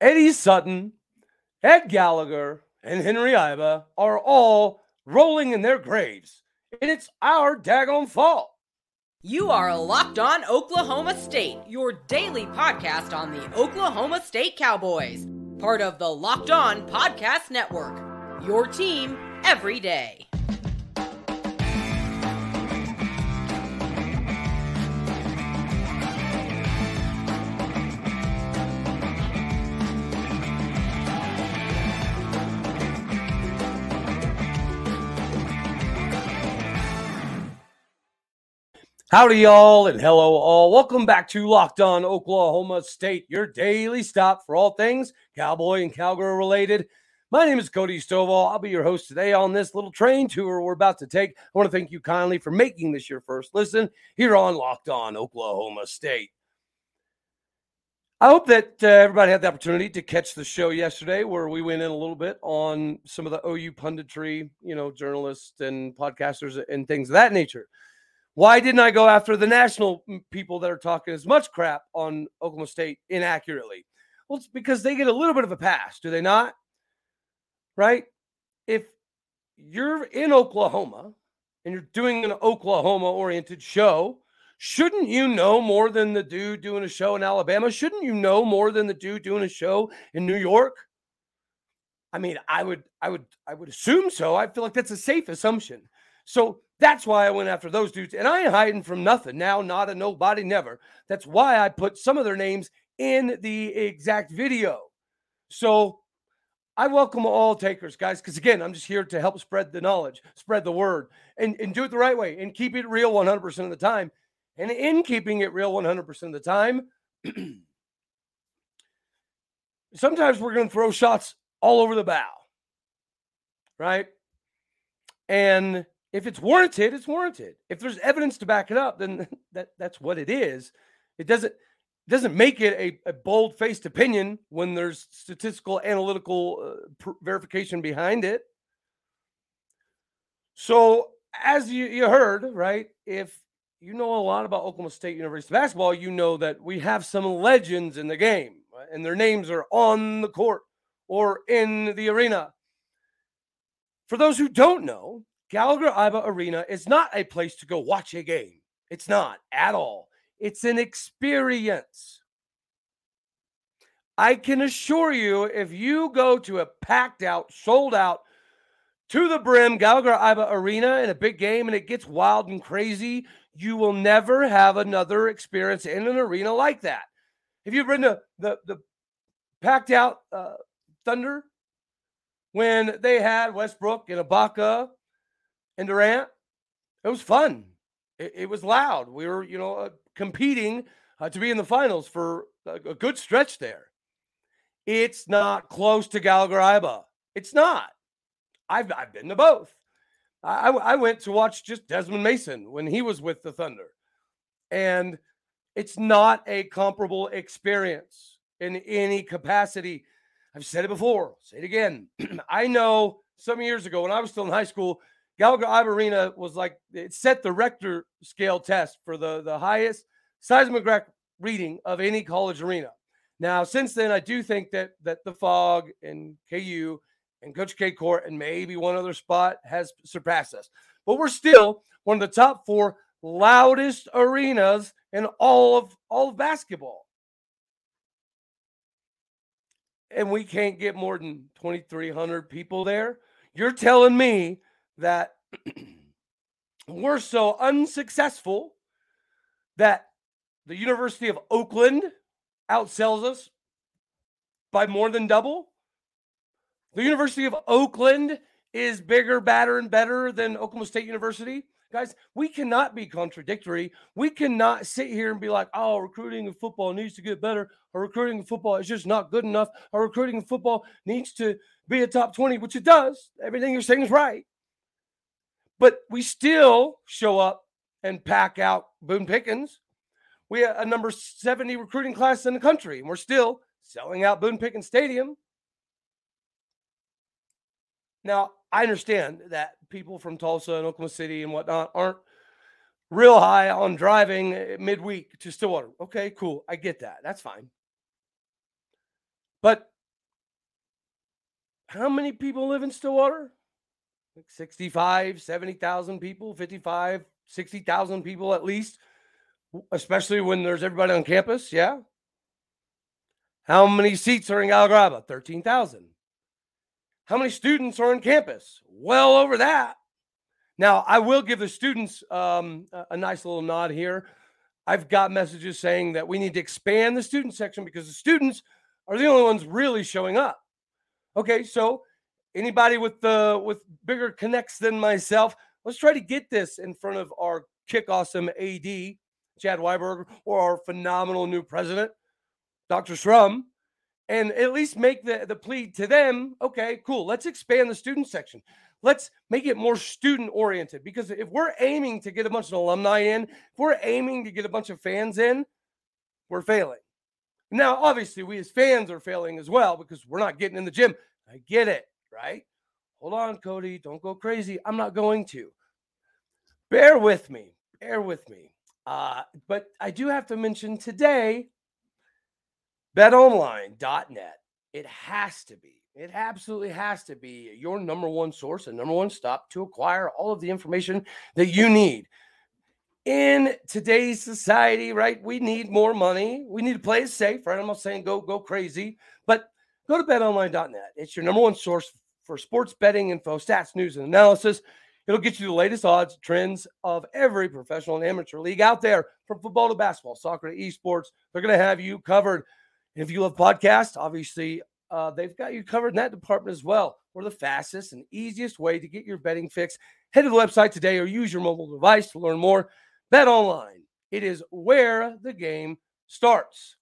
Eddie Sutton, Ed Gallagher, and Henry Iba are all rolling in their graves. And it's our daggone fault. You are Locked On Oklahoma State, your daily podcast on the Oklahoma State Cowboys, part of the Locked On Podcast Network. Your team every day. Howdy, y'all, and hello, all. Welcome back to Locked On Oklahoma State, your daily stop for all things cowboy and cowgirl related. My name is Cody Stovall. I'll be your host today on this little train tour we're about to take. I want to thank you kindly for making this your first listen here on Locked On Oklahoma State. I hope that uh, everybody had the opportunity to catch the show yesterday, where we went in a little bit on some of the OU punditry, you know, journalists and podcasters and things of that nature. Why didn't I go after the national mm, people that are talking as much crap on Oklahoma State inaccurately? Well, it's because they get a little bit of a pass, do they not? Right? If you're in Oklahoma and you're doing an Oklahoma oriented show, shouldn't you know more than the dude doing a show in Alabama? Shouldn't you know more than the dude doing a show in New York? I mean, I would I would I would assume so. I feel like that's a safe assumption. So that's why I went after those dudes. And I ain't hiding from nothing now, not a nobody, never. That's why I put some of their names in the exact video. So I welcome all takers, guys, because again, I'm just here to help spread the knowledge, spread the word, and, and do it the right way and keep it real 100% of the time. And in keeping it real 100% of the time, sometimes we're going to throw shots all over the bow, right? And if it's warranted, it's warranted. If there's evidence to back it up, then that that's what it is. It doesn't doesn't make it a, a bold faced opinion when there's statistical analytical uh, pr- verification behind it. So, as you, you heard, right, if you know a lot about Oklahoma State University basketball, you know that we have some legends in the game, right? and their names are on the court or in the arena. For those who don't know, Gallagher Iba Arena is not a place to go watch a game. It's not at all. It's an experience. I can assure you, if you go to a packed out, sold out, to the brim Gallagher Iba Arena in a big game and it gets wild and crazy, you will never have another experience in an arena like that. If you've been to the, the packed out uh, Thunder when they had Westbrook and Ibaka and Durant. It was fun. It, it was loud. We were, you know, uh, competing uh, to be in the finals for a, a, good stretch there. It's not close to Gallagher Iba. It's not. I've, I've been to both. I, I went to watch just Desmond Mason when he was with the Thunder. And it's not a comparable experience in any capacity. I've said it before, I'll say it again. I know some years ago when I was still in high school, Gallagher Iba Arena was like it set the Richter scale test for the the highest seismograph reading of any college arena. Now, since then, I do think that that the Phog and KU and Coach K Court and maybe one other spot has surpassed us, but we're still one of the top four loudest arenas in all of all of basketball. And we can't get more than 2,300 people there. You're telling me that we're so unsuccessful that the University of Oakland outsells us by more than double. The University of Oakland is bigger, badder, and better than Oklahoma State University. Guys, we cannot be contradictory. We cannot sit here and be like, oh, recruiting in football needs to get better, or recruiting in football is just not good enough, or recruiting in football needs to be a top 20, which it does. Everything you're saying is right. But we still show up and pack out Boone Pickens. We have a number 70 recruiting class in the country, and we're still selling out Boone Pickens Stadium. Now, I understand that people from Tulsa and Oklahoma City and whatnot aren't real high on driving midweek to Stillwater. Okay, cool. I get that. That's fine. But how many people live in Stillwater? Like 65, 70,000 people, 55, 60,000 people at least, especially when there's everybody on campus. Yeah. How many seats are in Gallagher? 13,000. How many students are on campus? Well over that. Now, I will give the students um, a nice little nod here. I've got messages saying that we need to expand the student section because the students are the only ones really showing up. Okay, so anybody with the with bigger connects than myself, let's try to get this in front of our kick awesome AD, Chad Weiberg, or our phenomenal new president, Dr. Shrum, and at least make the, the plea to them. Okay, cool. Let's expand the student section. Let's make it more student oriented because if we're aiming to get a bunch of alumni in, if we're aiming to get a bunch of fans in, we're failing. Now, obviously, we as fans are failing as well because we're not getting in the gym. I get it, right? Hold on, Cody. Don't go crazy. I'm not going to. Bear with me. Bear with me. Uh, but I do have to mention today betonline.net. It has to be it absolutely has to be your number one source and number one stop to acquire all of the information that you need. In today's society, right? We need more money. We need to play it safe, right? I'm not saying go go crazy, but go to betonline.net. It's your number one source for sports betting info, stats, news, and analysis. It'll get you the latest odds, trends of every professional and amateur league out there, from football to basketball, soccer to esports. They're going to have you covered. If you love podcasts, obviously uh, they've got you covered in that department as well. Or the fastest and easiest way to get your betting fix. Head to the website today or use your mobile device to learn more. Bet online. It is where the game starts.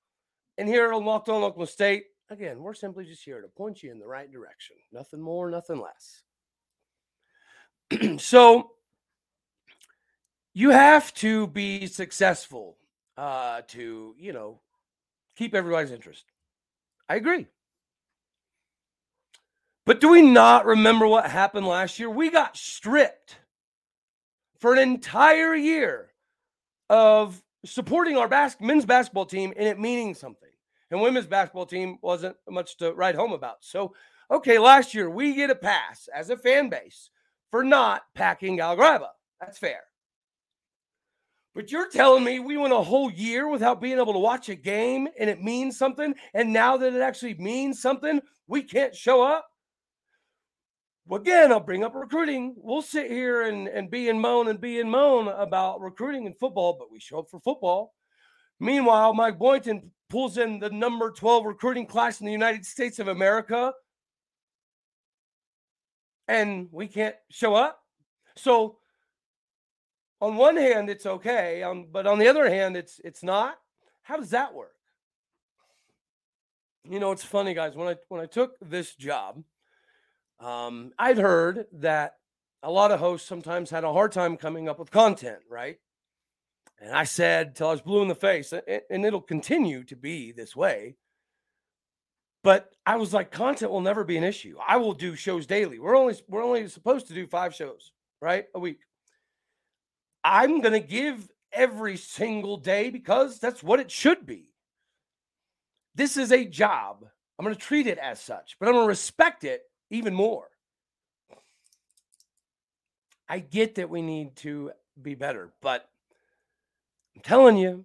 And here at Locked On Oklahoma State, again, we're simply just here to point you in the right direction. Nothing more, nothing less. so you have to be successful uh, to, you know, keep everybody's interest. I agree. But do we not remember what happened last year? We got stripped for an entire year of supporting our bas- men's basketball team and it meaning something. And women's basketball team wasn't much to write home about. So, okay, last year we get a pass as a fan base for not packing Gallagher Iba. That's fair. But you're telling me we went a whole year without being able to watch a game and it means something. And now that it actually means something, we can't show up? Again, I'll bring up recruiting. We'll sit here and, and be in moan and be in moan about recruiting in football, but we show up for football. Meanwhile, Mike Boynton pulls in the number 12 recruiting class in the United States of America, and we can't show up. So, on one hand, it's okay, um, but on the other hand, it's it's not. How does that work? You know, it's funny, guys. When I when I took this job, um, I'd heard that a lot of hosts sometimes had a hard time coming up with content, right? And I said till I was blue in the face, and it'll continue to be this way. But I was like, content will never be an issue. I will do shows daily. We're only we're only supposed to do five shows, right, a week. I'm gonna give every single day because that's what it should be. This is a job. I'm gonna treat it as such, but I'm gonna respect it even more. I get that we need to be better, but I'm telling you,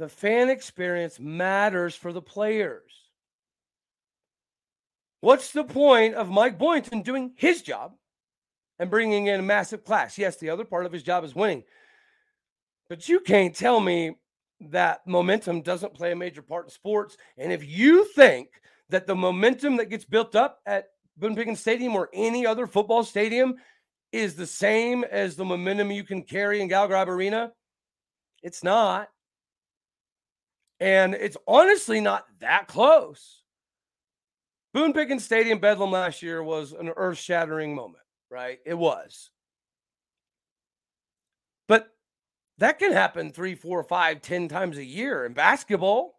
the fan experience matters for the players. What's the point of Mike Boynton doing his job and bringing in a massive class? Yes, the other part of his job is winning. But you can't tell me that momentum doesn't play a major part in sports. And if you think that the momentum that gets built up at Boone Pickens Stadium or any other football stadium is the same as the momentum you can carry in Gallagher Iba Arena? It's not. And it's honestly not that close. Boone Pickens Stadium Bedlam last year was an earth shattering moment, right? It was. But that can happen three, four, five, ten times a year in basketball.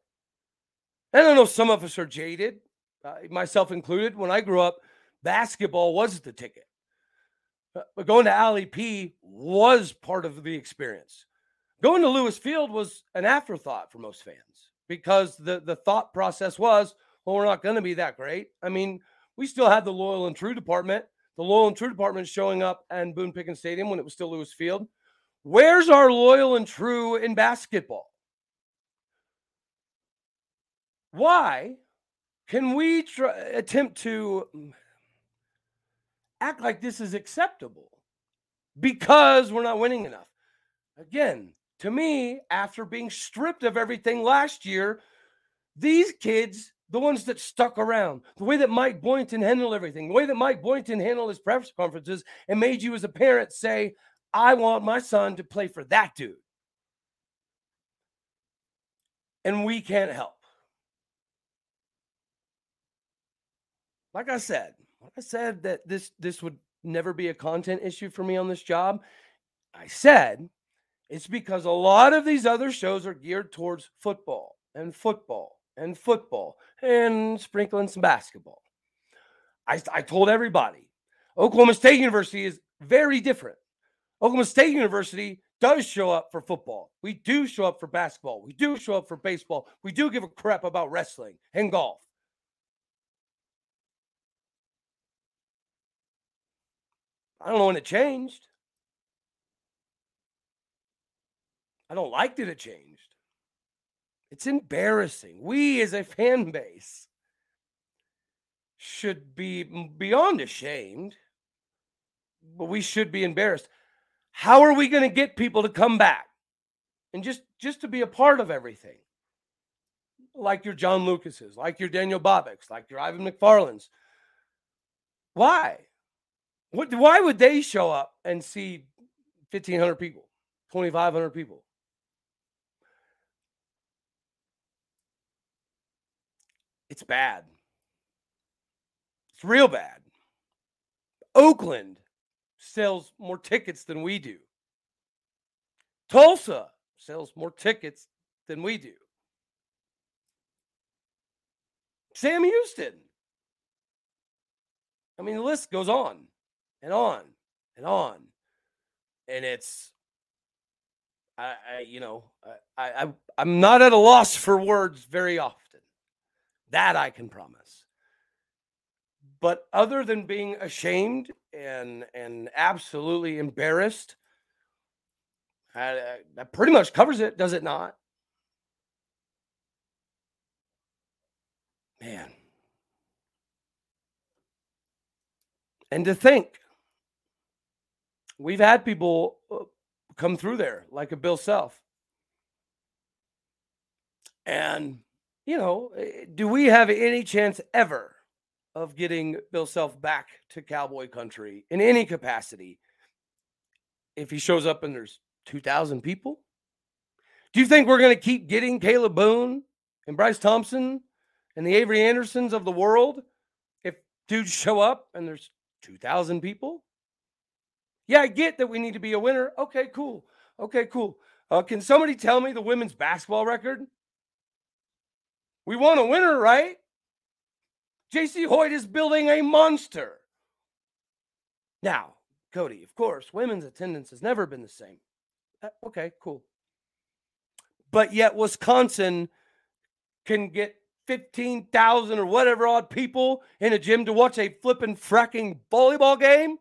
And I know some of us are jaded, uh, myself included. When I grew up, basketball was the ticket. Uh, but going to Alley P was part of the experience. Going to Lewis Field was an afterthought for most fans because the the thought process was, well, we're not going to be that great. I mean, we still had the loyal and true department. The loyal and true department showing up and Boone Pickens Stadium when it was still Lewis Field. Where's our loyal and true in basketball? Why can we try, attempt to act like this is acceptable because we're not winning enough? Again, to me, after being stripped of everything last year, these kids, the ones that stuck around, the way that Mike Boynton handled everything, the way that Mike Boynton handled his press conferences and made you as a parent say, I want my son to play for that dude. And we can't help. Like I said, I said that this this would never be a content issue for me on this job. I said it's because a lot of these other shows are geared towards football and football and football and sprinkling some basketball. I, I told everybody Oklahoma State University is very different. Oklahoma State University does show up for football. We do show up for basketball. We do show up for baseball. We do give a crap about wrestling and golf. I don't know when it changed. I don't like that it changed. It's embarrassing. We as a fan base should be beyond ashamed, but we should be embarrassed. How are we going to get people to come back and just just to be a part of everything? Like your John Lucases, like your Daniel Bobiks, like your Ivan McFarlins. Why? What, why would they show up and see 1,500 people, 2,500 people? It's bad. It's real bad. Oakland sells more tickets than we do. Tulsa sells more tickets than we do. Sam Houston. I mean, the list goes on and on and on. And it's, I, I you know, I, I, I'm not at a loss for words very often. That I can promise. But other than being ashamed and and absolutely embarrassed, uh, that pretty much covers it, does it not? Man. And to think We've had people uh, come through there, like a Bill Self. And, you know, eh, do we have any chance ever of getting Bill Self back to cowboy country in any capacity if he shows up and there's 2,000 people? Do you think we're going to keep getting Kalib Boone and Bryce Thompson and the Avery Andersons of the world if dudes show up and there's 2,000 people? Yeah, I get that we need to be a winner. Okay, cool. Okay, cool. Uh, can somebody tell me the women's basketball record? We want a winner, right? Jacie Hoyt is building a monster. Now, Cody, of course, women's attendance has never been the same. Uh, okay, cool. But yet, Wisconsin can get 15,000 or whatever odd people in a gym to watch a flipping fracking volleyball game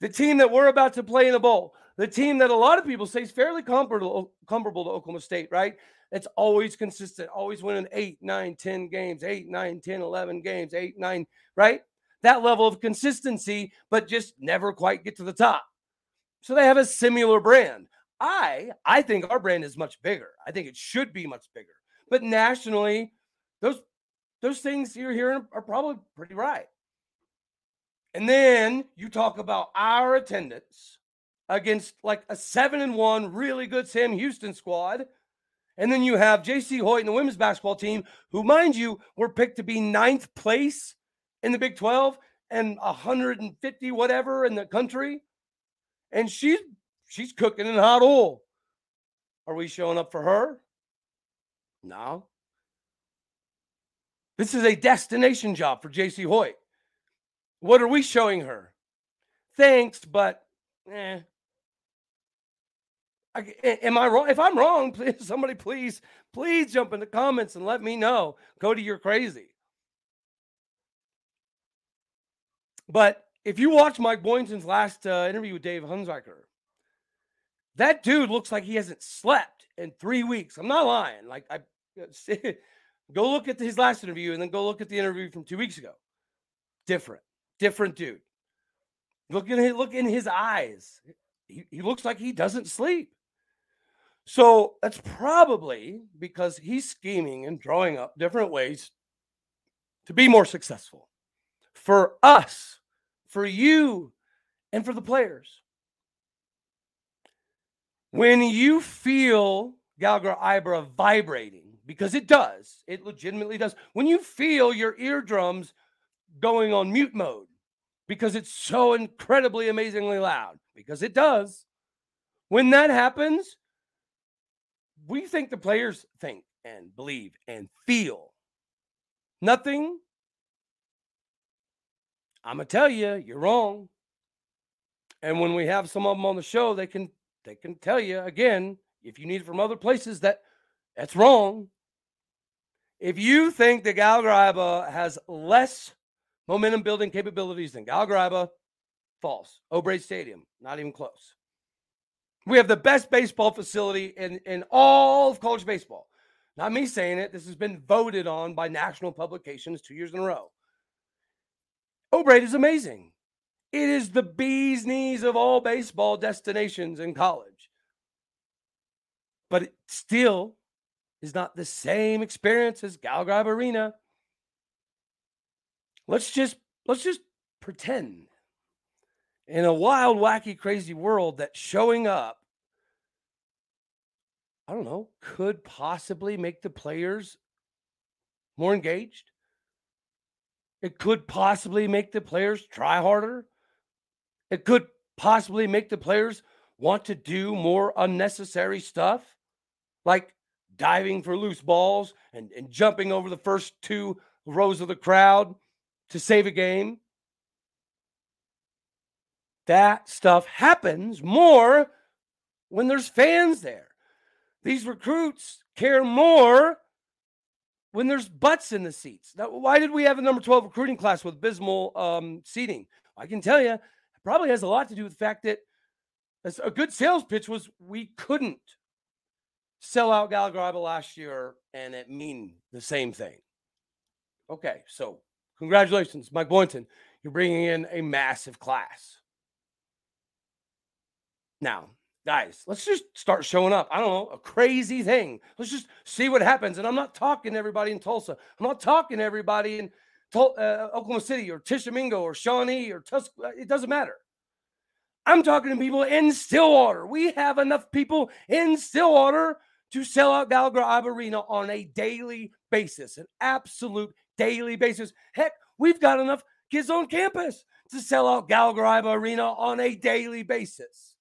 the team that we're about to play in the bowl, the team that a lot of people say is fairly comparable, comparable to Oklahoma State, right? It's always consistent, always winning eight, nine, 10 games, eight, nine, 10, 11 games, eight, nine, right? That level of consistency, but just never quite get to the top. So they have a similar brand. I I think our brand is much bigger. I think it should be much bigger. But nationally, those those things you're hearing are probably pretty right. And then you talk about our attendance against like a seven and one really good Sam Houston squad. And then you have Jacie Hoyt and the women's basketball team, who, mind you, were picked to be ninth place in the Big 12 and 150 whatever in the country. And she's she's cooking in hot oil. Are we showing up for her? No. This is a destination job for Jacie Hoyt. What are we showing her? Thanks, but eh. I, am I wrong? If I'm wrong, please, somebody please, please jump in the comments and let me know. Cody, you're crazy. But if you watch Mike Boynton's last uh, interview with Dave Hunziker, that dude looks like he hasn't slept in three weeks. I'm not lying. Like I go look at his last interview and then go look at the interview from two weeks ago. Different, different dude. Look at his, look in his eyes. He, he looks like he doesn't sleep. So that's probably because he's scheming and drawing up different ways to be more successful for us, for you, and for the players. When you feel Gallagher Iba vibrating, because it does, it legitimately does. When you feel your eardrums going on mute mode because it's so incredibly amazingly loud, because it does. When that happens, we think the players think and believe and feel. Nothing. I'm to tell you, you're wrong. And when we have some of them on the show, they can they can tell you again, if you need it from other places, that that's wrong. If you think that Gallagher has less momentum building capabilities than Gallagher false. O'Brate Stadium, not even close. We have the best baseball facility in, in all of college baseball. Not me saying it. This has been voted on by national publications two years in a row. O'Brate is amazing. It is the bee's knees of all baseball destinations in college. But it still is not the same experience as Gallagher Arena. Let's just let's just pretend in a wild, wacky, crazy world that showing up, I don't know, could possibly make the players more engaged. It could possibly make the players try harder. It could possibly make the players want to do more unnecessary stuff, like diving for loose balls and, and jumping over the first two rows of the crowd to save a game. That stuff happens more when there's fans there. These recruits care more when there's butts in the seats. Now, why did we have a number 12 recruiting class with abysmal um, seating? I can tell you, it probably has a lot to do with the fact that a good sales pitch was we couldn't sell out Gallagher last year and it mean the same thing. Okay, so Congratulations, Mike Boynton. You're bringing in a massive class. Now, guys, let's just start showing up. I don't know, a crazy thing. Let's just see what happens. And I'm not talking to everybody in Tulsa. I'm not talking to everybody in uh, Oklahoma City or Tishomingo or Shawnee or Tusk. Uh, it doesn't matter. I'm talking to people in Stillwater. We have enough people in Stillwater to sell out Gallagher Arena on a daily basis, an absolute daily basis. Heck, we've got enough kids on campus to sell out Gallagher Arena on a daily basis.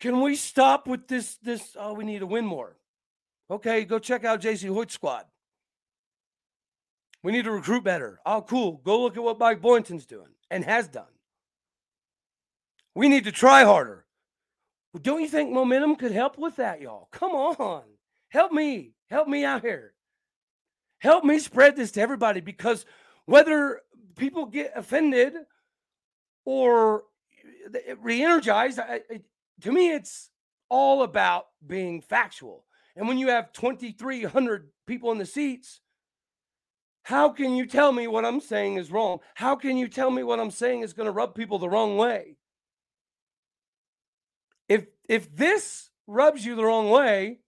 Can we stop with this? This oh, we need to win more. Okay, go check out Jacie Hoyt's squad. We need to recruit better. Oh, cool. Go look at what Mike Boynton's doing and has done. We need to try harder. Don't you think momentum could help with that, y'all? Come on. Help me. Help me out here. Help me spread this to everybody because whether people get offended or re-energized, to me, it's all about being factual. And when you have 2,300 people in the seats, how can you tell me what I'm saying is wrong? How can you tell me what I'm saying is going to rub people the wrong way? If if this rubs you the wrong way,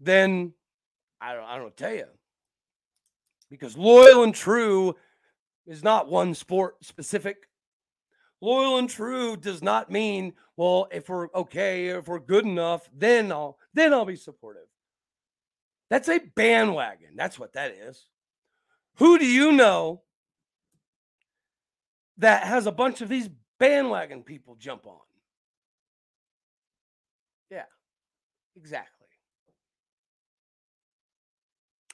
then I don't, I don't tell you. Because loyal and true is not one sport specific. Loyal and true does not mean, well, if we're okay, if we're good enough, then I'll then I'll be supportive. That's a bandwagon. That's what that is. Who do you know that has a bunch of these bandwagon people jump on? Yeah, exactly.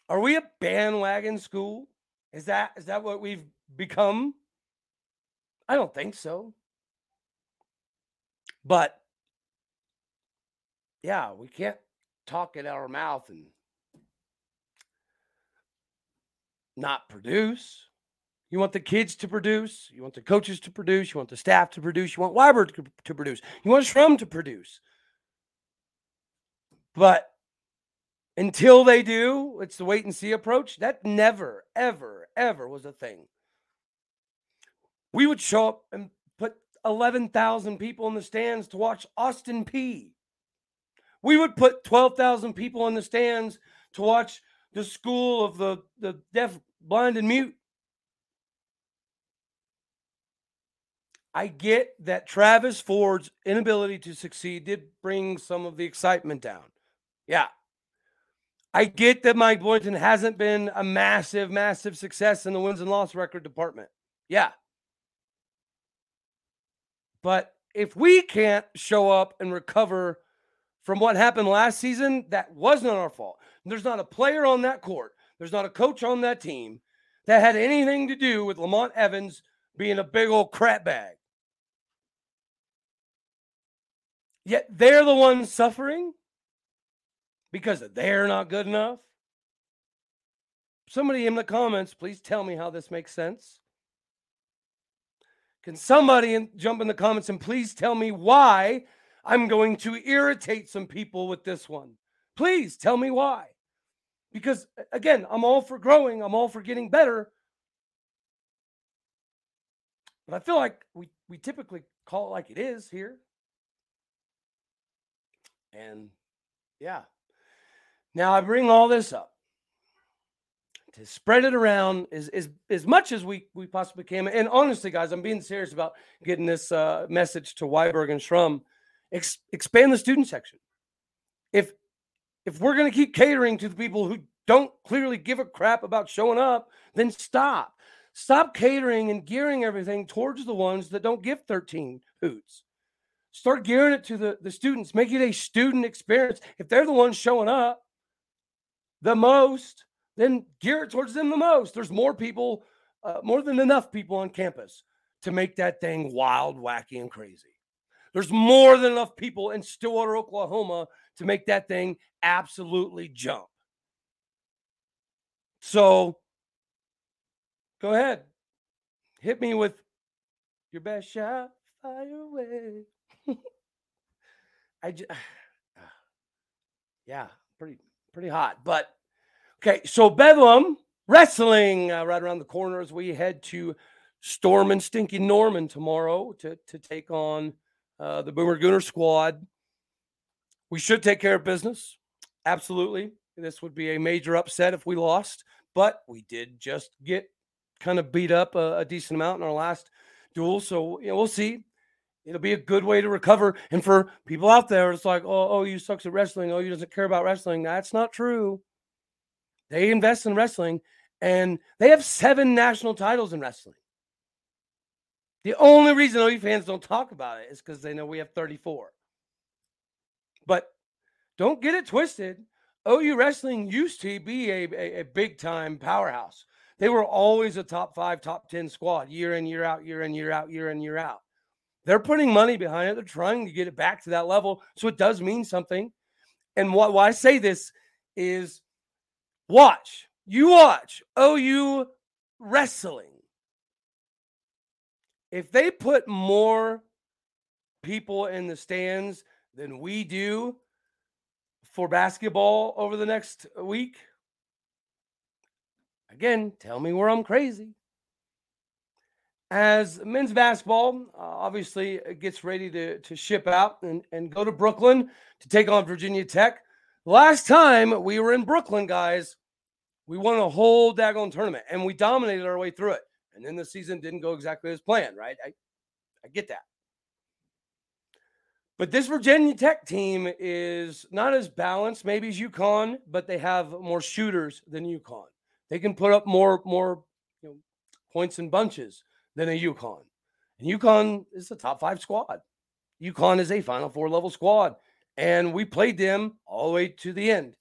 Are we a bandwagon school? Is that is that what we've become? I don't think so. But yeah, we can't talk out our mouth and not produce. You want the kids to produce. You want the coaches to produce. You want the staff to produce. You want Weiberg to, to produce. You want Shrum to produce. But until they do, it's the wait and see approach. That never, ever, ever was a thing. We would show up and put 11,000 people in the stands to watch Austin Peay. We would put 12,000 people in the stands to watch the school of the, the deaf, blind, and mute. I get that Travis Ford's inability to succeed did bring some of the excitement down. Yeah. I get that Mike Boynton hasn't been a massive, massive success in the wins and loss record department. Yeah. But if we can't show up and recover from what happened last season, that wasn't our fault. There's not a player on that court, there's not a coach on that team that had anything to do with Lamont Evans being a big old crap bag. Yet they're the ones suffering because they're not good enough. Somebody in the comments, please tell me how this makes sense. Can somebody in, jump in the comments and please tell me why I'm going to irritate some people with this one? Please tell me why. Because again, I'm all for growing, I'm all for getting better. But I feel like we, we typically call it like it is here. And yeah. Now I bring all this up to spread it around as, as, as much as we, we possibly can. And honestly, guys, I'm being serious about getting this uh, message to Weiberg and Shrum. Ex- expand the student section. If if we're going to keep catering to the people who don't clearly give a crap about showing up, then stop. Stop catering and gearing everything towards the ones that don't give 13 hoots. Start gearing it to the, the students. Make it a student experience. If they're the ones showing up the most, then gear it towards them the most. There's more people, uh, more than enough people on campus to make that thing wild, wacky, and crazy. There's more than enough people in Stillwater, Oklahoma to make that thing absolutely jump. So go ahead. Hit me with your best shot, fire away. I just, yeah, pretty pretty hot. But okay, so Bedlam wrestling uh, right around the corner as we head to Storm and Stinky Norman tomorrow to to take on uh, the Boomer Gooner squad. We should take care of business. Absolutely. This would be a major upset if we lost, but we did just get kind of beat up a, a decent amount in our last duel. So, you know, we'll see it'll be a good way to recover. And for people out there, it's like, oh, oh, you sucks at wrestling. Oh, you doesn't care about wrestling. That's not true. They invest in wrestling, and they have seven national titles in wrestling. The only reason OU fans don't talk about it is because they know we have 34. But don't get it twisted. OU wrestling used to be a, a, a big time powerhouse. They were always a top five, top 10 squad year in, year out, year in, year out, year in, year out. They're putting money behind it. They're trying to get it back to that level. So it does mean something. And what, why I say this is watch, you watch OU wrestling. If they put more people in the stands than we do for basketball over the next week, again, tell me where I'm crazy as men's basketball uh, obviously gets ready to, to ship out and, and go to Brooklyn to take on Virginia Tech. Last time we were in Brooklyn, guys, we won a whole daggone tournament and we dominated our way through it. And then the season didn't go exactly as planned, right? I, I get that. But this Virginia Tech team is not as balanced, maybe as UConn, but they have more shooters than UConn. They can put up more more you know, points in bunches than a UConn. And UConn is a top five squad. UConn is a Final Four level squad. And we played them all the way to the end.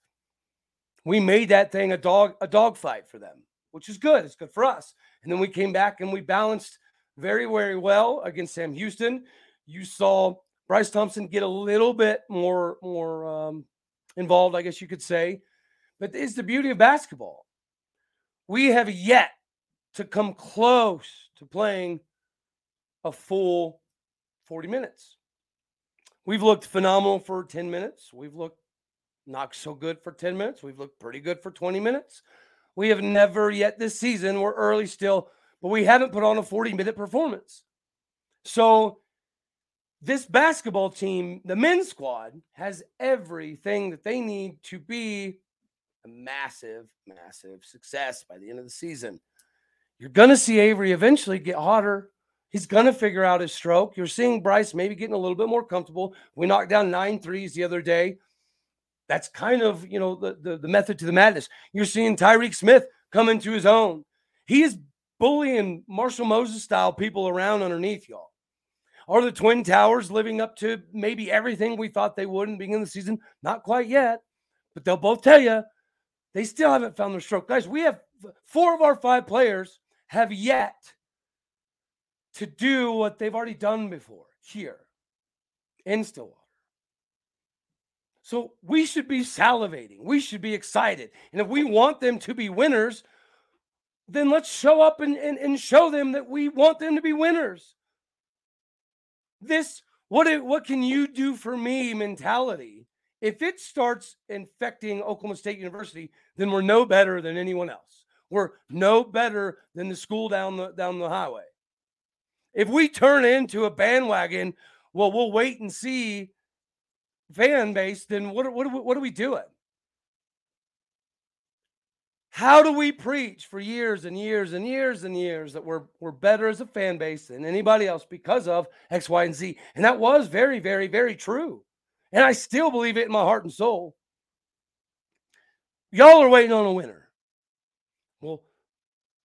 We made that thing a dog a dog fight for them, which is good. It's good for us. And then we came back and we balanced very, very well against Sam Houston. You saw Bryce Thompson get a little bit more more um, involved, I guess you could say. But it's the beauty of basketball. We have yet to come close to playing a full 40 minutes. We've looked phenomenal for 10 minutes. We've looked not so good for 10 minutes. We've looked pretty good for 20 minutes. We have never yet this season, we're early still, but we haven't put on a 40 minute performance. So, this basketball team, the men's squad, has everything that they need to be a massive, massive success by the end of the season. You're going to see Avery eventually get hotter. He's going to figure out his stroke. You're seeing Bryce maybe getting a little bit more comfortable. We knocked down nine threes the other day. That's kind of, you know, the, the, the method to the madness. You're seeing Tyreek Smith come into his own. He is bullying Marshall Moses style people around underneath y'all. Are the Twin Towers living up to maybe everything we thought they would in the beginning of the season? Not quite yet, but they'll both tell you they still haven't found their stroke. Guys, we have four of our five players have yet to do what they've already done before here in Stillwater. So we should be salivating. We should be excited. And if we want them to be winners, then let's show up and, and, and show them that we want them to be winners. This, what, what can you do for me mentality, if it starts infecting Oklahoma State University, then we're no better than anyone else. We're no better than the school down the down the highway. If we turn into a bandwagon, well, we'll wait and see fan base, then what, what, what are we doing? How do we preach for years and years and years and years that we're, we're better as a fan base than anybody else because of X, Y, and Z? And that was very, very, very true. And I still believe it in my heart and soul. Y'all are waiting on a winner.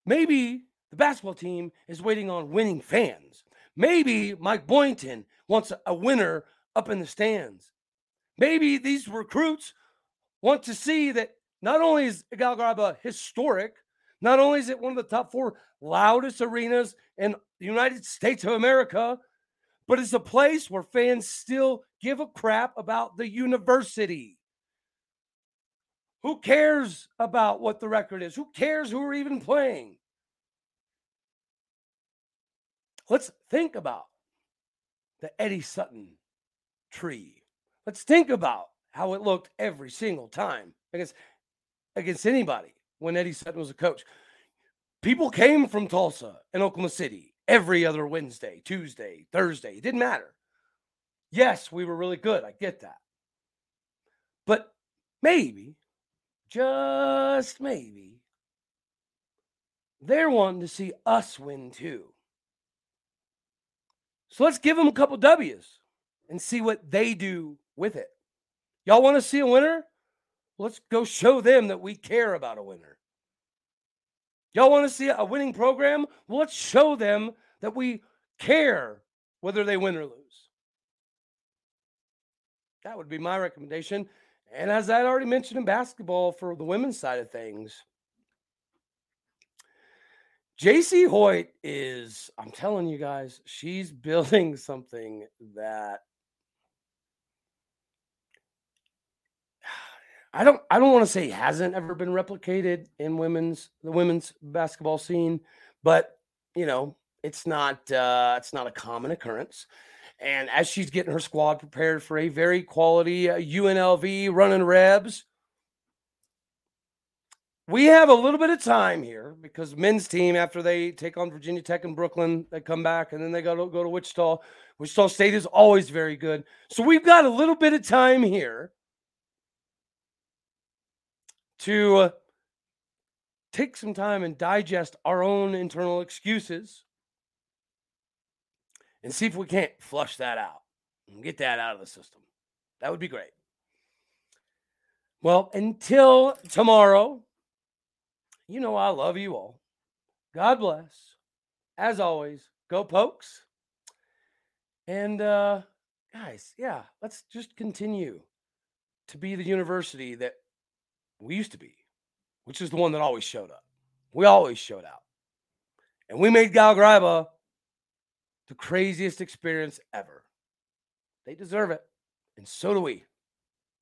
Maybe the basketball team is waiting on winning fans. Maybe Mike Boynton wants a winner up in the stands. Maybe these recruits want to see that not only is Gallagher historic, not only is it one of the top four loudest arenas in the United States of America, but it's a place where fans still give a crap about the university. Who cares about what the record is? Who cares who are even playing? Let's think about the Eddie Sutton tree. Let's think about how it looked every single time against against anybody when Eddie Sutton was a coach. People came from Tulsa and Oklahoma City every other Wednesday, Tuesday, Thursday. It didn't matter. Yes, we were really good. I get that. But maybe, just maybe, they're wanting to see us win too. So let's give them a couple W's and see what they do with it. Y'all want to see a winner? Let's go show them that we care about a winner. Y'all want to see a winning program? Well, let's show them that we care whether they win or lose. That would be my recommendation. And as I already mentioned in basketball for the women's side of things, Jacie Hoyt is, I'm telling you guys, she's building something that I don't I don't want to say hasn't ever been replicated in women's the women's basketball scene, but you know, it's not uh it's not a common occurrence. And as she's getting her squad prepared for a very quality uh, UNLV running Rebs, we have a little bit of time here because men's team after they take on Virginia Tech and Brooklyn, they come back and then they go to go to Wichita. Wichita State is always very good. So we've got a little bit of time here to uh, take some time and digest our own internal excuses and see if we can't flush that out and get that out of the system. That would be great. Well, until tomorrow, you know I love you all. God bless. As always, go pokes. And uh guys, yeah, let's just continue to be the university that we used to be, which is the one that always showed up. We always showed out. And we made Gallagher Iba the craziest experience ever. They deserve it. And so do we.